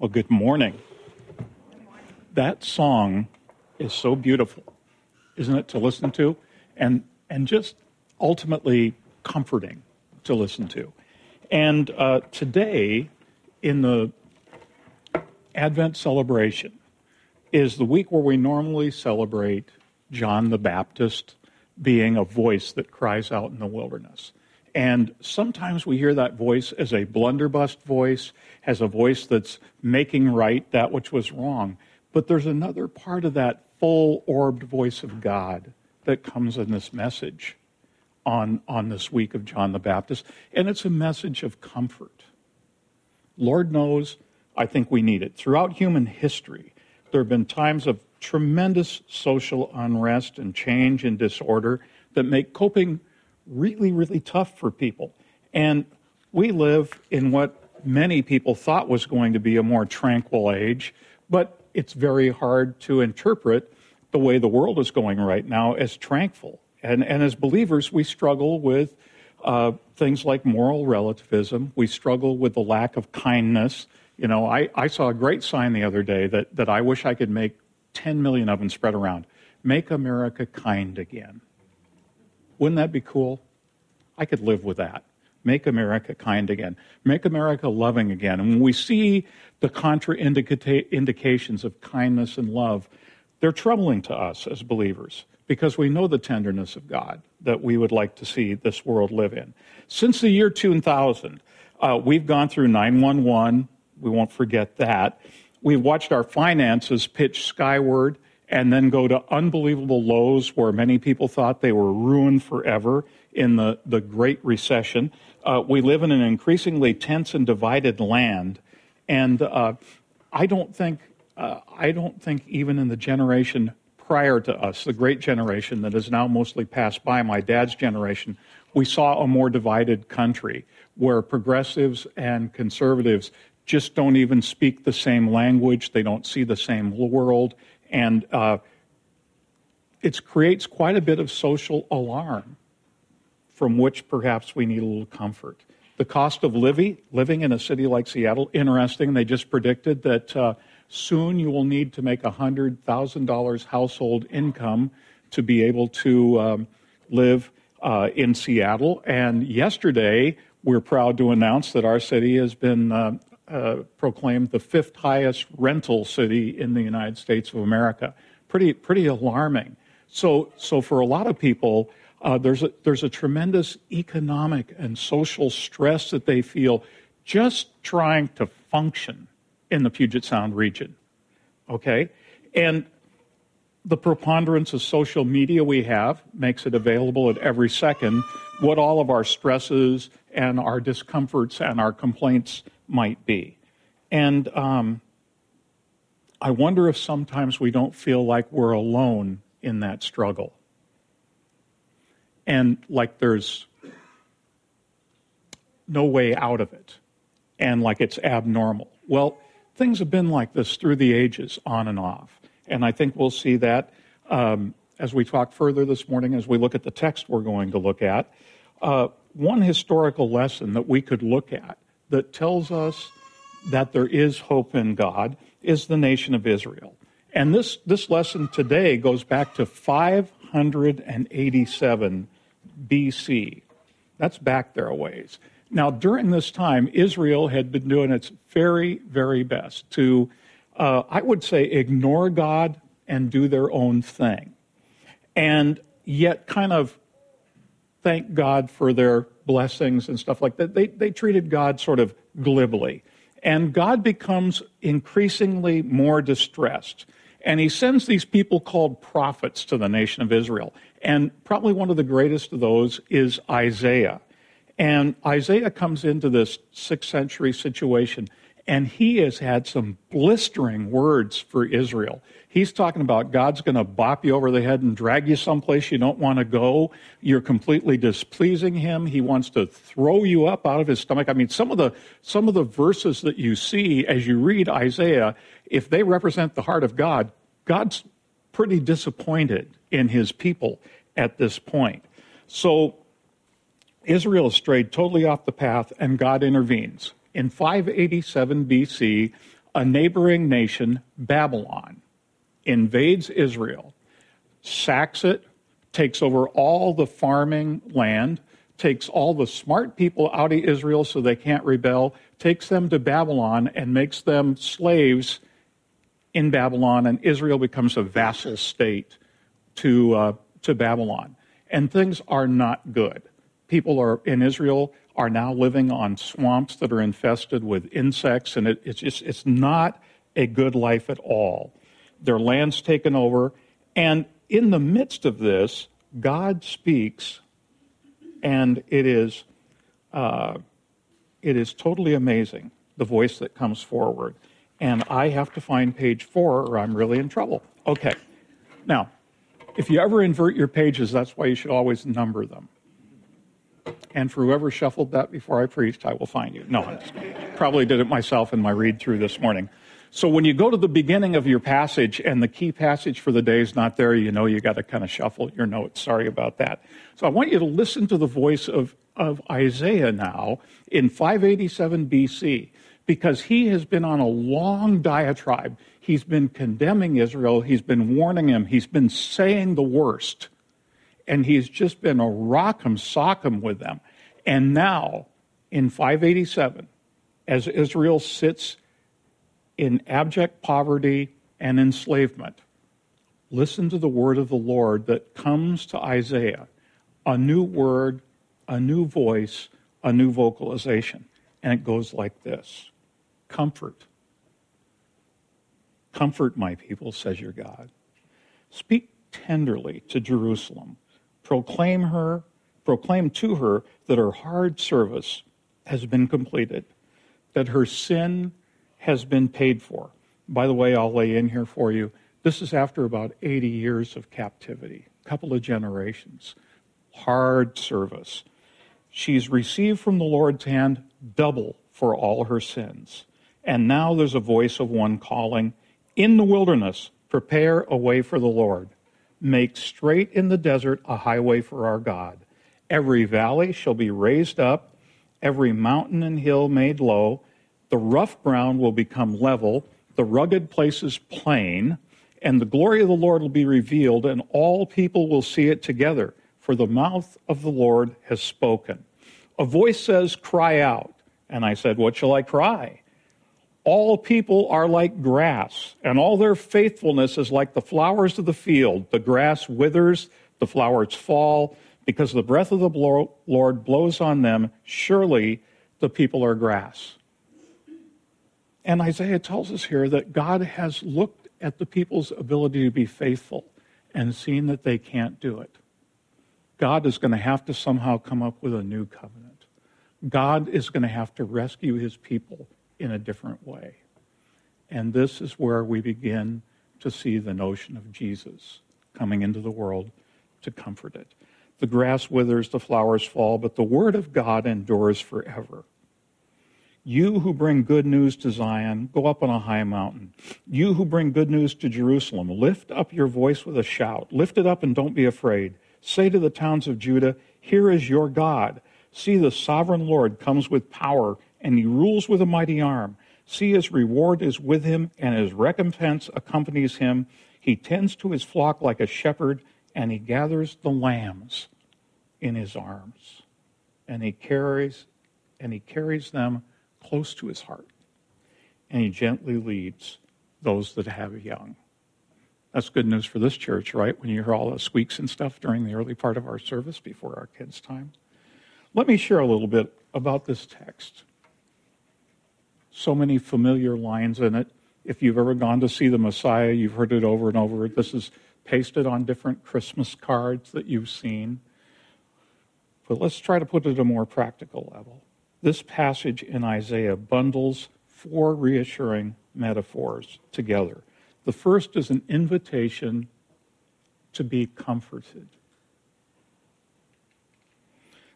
Well, good morning. That song is so beautiful, isn't it, to listen to? And, and just ultimately comforting to listen to. And uh, today, in the Advent celebration, is the week where we normally celebrate John the Baptist being a voice that cries out in the wilderness. And sometimes we hear that voice as a blunderbuss voice, as a voice that's making right that which was wrong. But there's another part of that full orbed voice of God that comes in this message on, on this week of John the Baptist. And it's a message of comfort. Lord knows, I think we need it. Throughout human history, there have been times of tremendous social unrest and change and disorder that make coping really, really tough for people. And we live in what many people thought was going to be a more tranquil age, but it's very hard to interpret the way the world is going right now as tranquil. And, and as believers, we struggle with uh, things like moral relativism. We struggle with the lack of kindness. You know, I, I saw a great sign the other day that, that I wish I could make 10 million of them spread around. Make America kind again. Wouldn't that be cool? I could live with that. Make America kind again. Make America loving again. And when we see the contraindications of kindness and love, they're troubling to us as believers because we know the tenderness of God that we would like to see this world live in. Since the year 2000, uh, we've gone through 911. We won't forget that. We've watched our finances pitch skyward and then go to unbelievable lows where many people thought they were ruined forever in the, the Great Recession. Uh, we live in an increasingly tense and divided land, and uh, I don't think uh, I don't think even in the generation prior to us, the great generation that has now mostly passed by, my dad's generation, we saw a more divided country where progressives and conservatives just don't even speak the same language, they don't see the same world, and uh, it creates quite a bit of social alarm from which perhaps we need a little comfort. The cost of living, living in a city like Seattle, interesting. They just predicted that uh, soon you will need to make $100,000 household income to be able to um, live uh, in Seattle. And yesterday, we're proud to announce that our city has been uh, proclaimed the fifth highest rental city in the United States of America. Pretty, pretty alarming. So, so for a lot of people, uh, there's, a, there's a tremendous economic and social stress that they feel just trying to function in the Puget Sound region. Okay? And the preponderance of social media we have makes it available at every second what all of our stresses and our discomforts and our complaints might be. And um, I wonder if sometimes we don't feel like we're alone in that struggle and like there's no way out of it and like it's abnormal. Well, things have been like this through the ages, on and off. And I think we'll see that um, as we talk further this morning, as we look at the text we're going to look at. Uh, one historical lesson that we could look at that tells us that there is hope in God is the nation of Israel. And this, this lesson today goes back to 587 BC. That's back there a ways. Now, during this time, Israel had been doing its very, very best to, uh, I would say, ignore God and do their own thing. And yet, kind of thank God for their blessings and stuff like that. They, they treated God sort of glibly. And God becomes increasingly more distressed. And he sends these people called prophets to the nation of Israel. And probably one of the greatest of those is Isaiah. And Isaiah comes into this sixth century situation, and he has had some blistering words for Israel. He's talking about God's going to bop you over the head and drag you someplace you don't want to go. You're completely displeasing him. He wants to throw you up out of his stomach. I mean, some of the some of the verses that you see as you read Isaiah, if they represent the heart of God, God's pretty disappointed in his people at this point. So Israel strayed totally off the path, and God intervenes. In 587 BC, a neighboring nation, Babylon, invades Israel, sacks it, takes over all the farming land, takes all the smart people out of Israel so they can't rebel, takes them to Babylon and makes them slaves in Babylon, and Israel becomes a vassal state to, uh, to Babylon. And things are not good. People are in Israel are now living on swamps that are infested with insects, and it, it's just it's not a good life at all. Their land's taken over, and in the midst of this, God speaks, and it is uh, it is totally amazing the voice that comes forward. And I have to find page four, or I'm really in trouble. Okay, now if you ever invert your pages, that's why you should always number them. And for whoever shuffled that before I preached, I will find you. No, I probably did it myself in my read through this morning. So when you go to the beginning of your passage and the key passage for the day is not there, you know you got to kind of shuffle your notes. Sorry about that. So I want you to listen to the voice of, of Isaiah now in 587 BC because he has been on a long diatribe. He's been condemning Israel. He's been warning him. He's been saying the worst and he's just been a rock'em sock'em with them. And now, in 587, as Israel sits in abject poverty and enslavement, listen to the word of the Lord that comes to Isaiah a new word, a new voice, a new vocalization. And it goes like this Comfort. Comfort my people, says your God. Speak tenderly to Jerusalem proclaim her, proclaim to her that her hard service has been completed, that her sin has been paid for. By the way, I'll lay in here for you. This is after about 80 years of captivity, a couple of generations. Hard service. She's received from the Lord's hand double for all her sins. And now there's a voice of one calling, In the wilderness, prepare a way for the Lord. Make straight in the desert a highway for our God. Every valley shall be raised up, every mountain and hill made low. The rough ground will become level, the rugged places plain, and the glory of the Lord will be revealed, and all people will see it together, for the mouth of the Lord has spoken. A voice says, Cry out. And I said, What shall I cry? All people are like grass, and all their faithfulness is like the flowers of the field. The grass withers, the flowers fall, because the breath of the Lord blows on them. Surely the people are grass. And Isaiah tells us here that God has looked at the people's ability to be faithful and seen that they can't do it. God is going to have to somehow come up with a new covenant. God is going to have to rescue his people in a different way. And this is where we begin to see the notion of Jesus coming into the world to comfort it. The grass withers, the flowers fall, but the word of God endures forever. You who bring good news to Zion, go up on a high mountain. You who bring good news to Jerusalem, lift up your voice with a shout. Lift it up and don't be afraid. Say to the towns of Judah, Here is your God. See, the sovereign Lord comes with power and he rules with a mighty arm. See, his reward is with him, and his recompense accompanies him. He tends to his flock like a shepherd, and he gathers the lambs in his arms. And he carries and he carries them close to his heart. And he gently leads those that have young. That's good news for this church, right? When you hear all the squeaks and stuff during the early part of our service before our kids' time. Let me share a little bit about this text so many familiar lines in it. If you've ever gone to see the Messiah, you've heard it over and over. This is pasted on different Christmas cards that you've seen. But let's try to put it at a more practical level. This passage in Isaiah bundles four reassuring metaphors together. The first is an invitation to be comforted.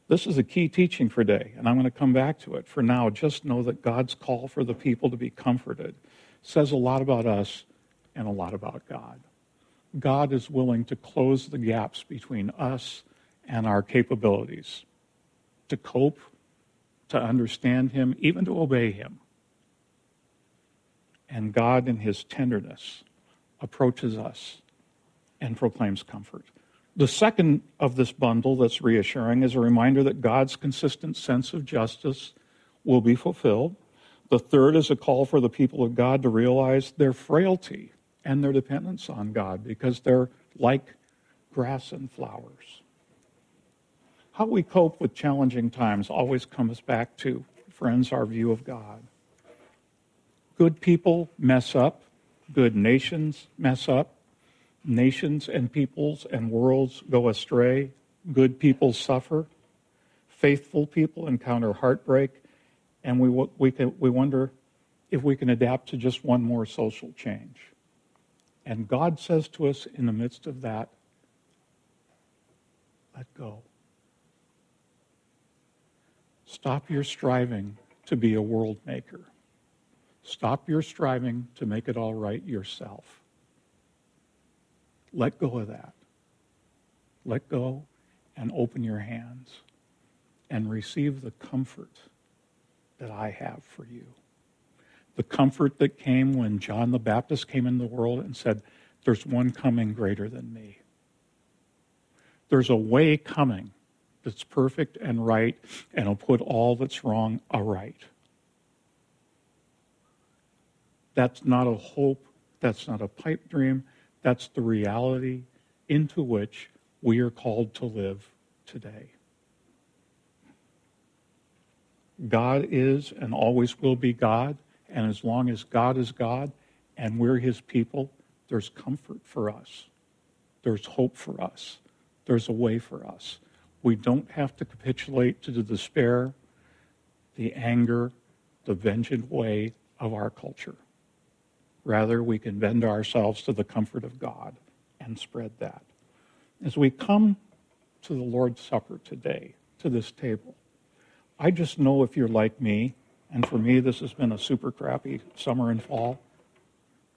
This is a key teaching for today, and I'm going to come back to it. For now, just know that God's call for the people to be comforted says a lot about us and a lot about God. God is willing to close the gaps between us and our capabilities to cope, to understand Him, even to obey Him. And God, in his tenderness, approaches us and proclaims comfort. The second of this bundle that's reassuring is a reminder that God's consistent sense of justice will be fulfilled. The third is a call for the people of God to realize their frailty and their dependence on God because they're like grass and flowers. How we cope with challenging times always comes back to, friends, our view of God. Good people mess up, good nations mess up, nations and peoples and worlds go astray, good people suffer, faithful people encounter heartbreak, and we, we, can, we wonder if we can adapt to just one more social change. And God says to us in the midst of that, let go. Stop your striving to be a world maker. Stop your striving to make it all right yourself. Let go of that. Let go and open your hands and receive the comfort that I have for you. The comfort that came when John the Baptist came in the world and said, There's one coming greater than me. There's a way coming that's perfect and right and will put all that's wrong aright. That's not a hope. That's not a pipe dream. That's the reality into which we are called to live today. God is and always will be God. And as long as God is God and we're his people, there's comfort for us. There's hope for us. There's a way for us. We don't have to capitulate to the despair, the anger, the vengeance way of our culture. Rather, we can bend ourselves to the comfort of God and spread that. As we come to the Lord's Supper today, to this table, I just know if you're like me, and for me, this has been a super crappy summer and fall.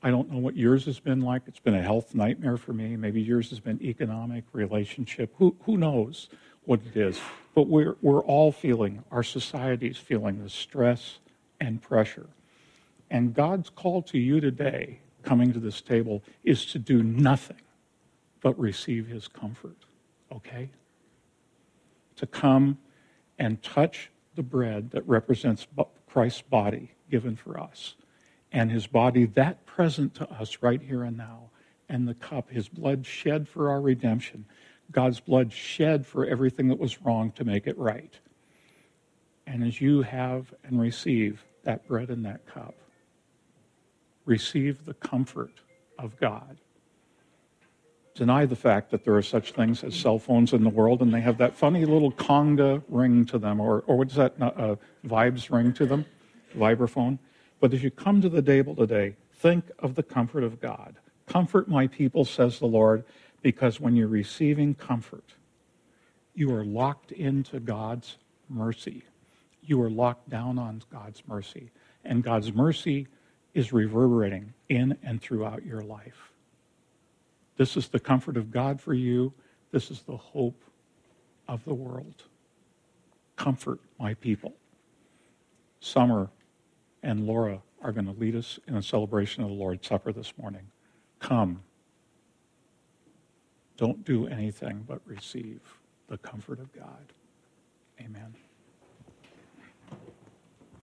I don't know what yours has been like. It's been a health nightmare for me. Maybe yours has been economic, relationship. Who, who knows what it is? But we're, we're all feeling, our society's feeling the stress and pressure. And God's call to you today, coming to this table, is to do nothing but receive his comfort, okay? To come and touch the bread that represents Christ's body given for us, and his body that present to us right here and now, and the cup, his blood shed for our redemption, God's blood shed for everything that was wrong to make it right. And as you have and receive that bread and that cup, receive the comfort of God. Deny the fact that there are such things as cell phones in the world and they have that funny little conga ring to them, or, or what's that, uh, vibes ring to them, vibraphone. But as you come to the table today, think of the comfort of God. Comfort my people, says the Lord, because when you're receiving comfort, you are locked into God's mercy. You are locked down on God's mercy. And God's mercy is reverberating in and throughout your life. This is the comfort of God for you. This is the hope of the world. Comfort my people. Summer and Laura are going to lead us in a celebration of the Lord's Supper this morning. Come. Don't do anything but receive the comfort of God. Amen.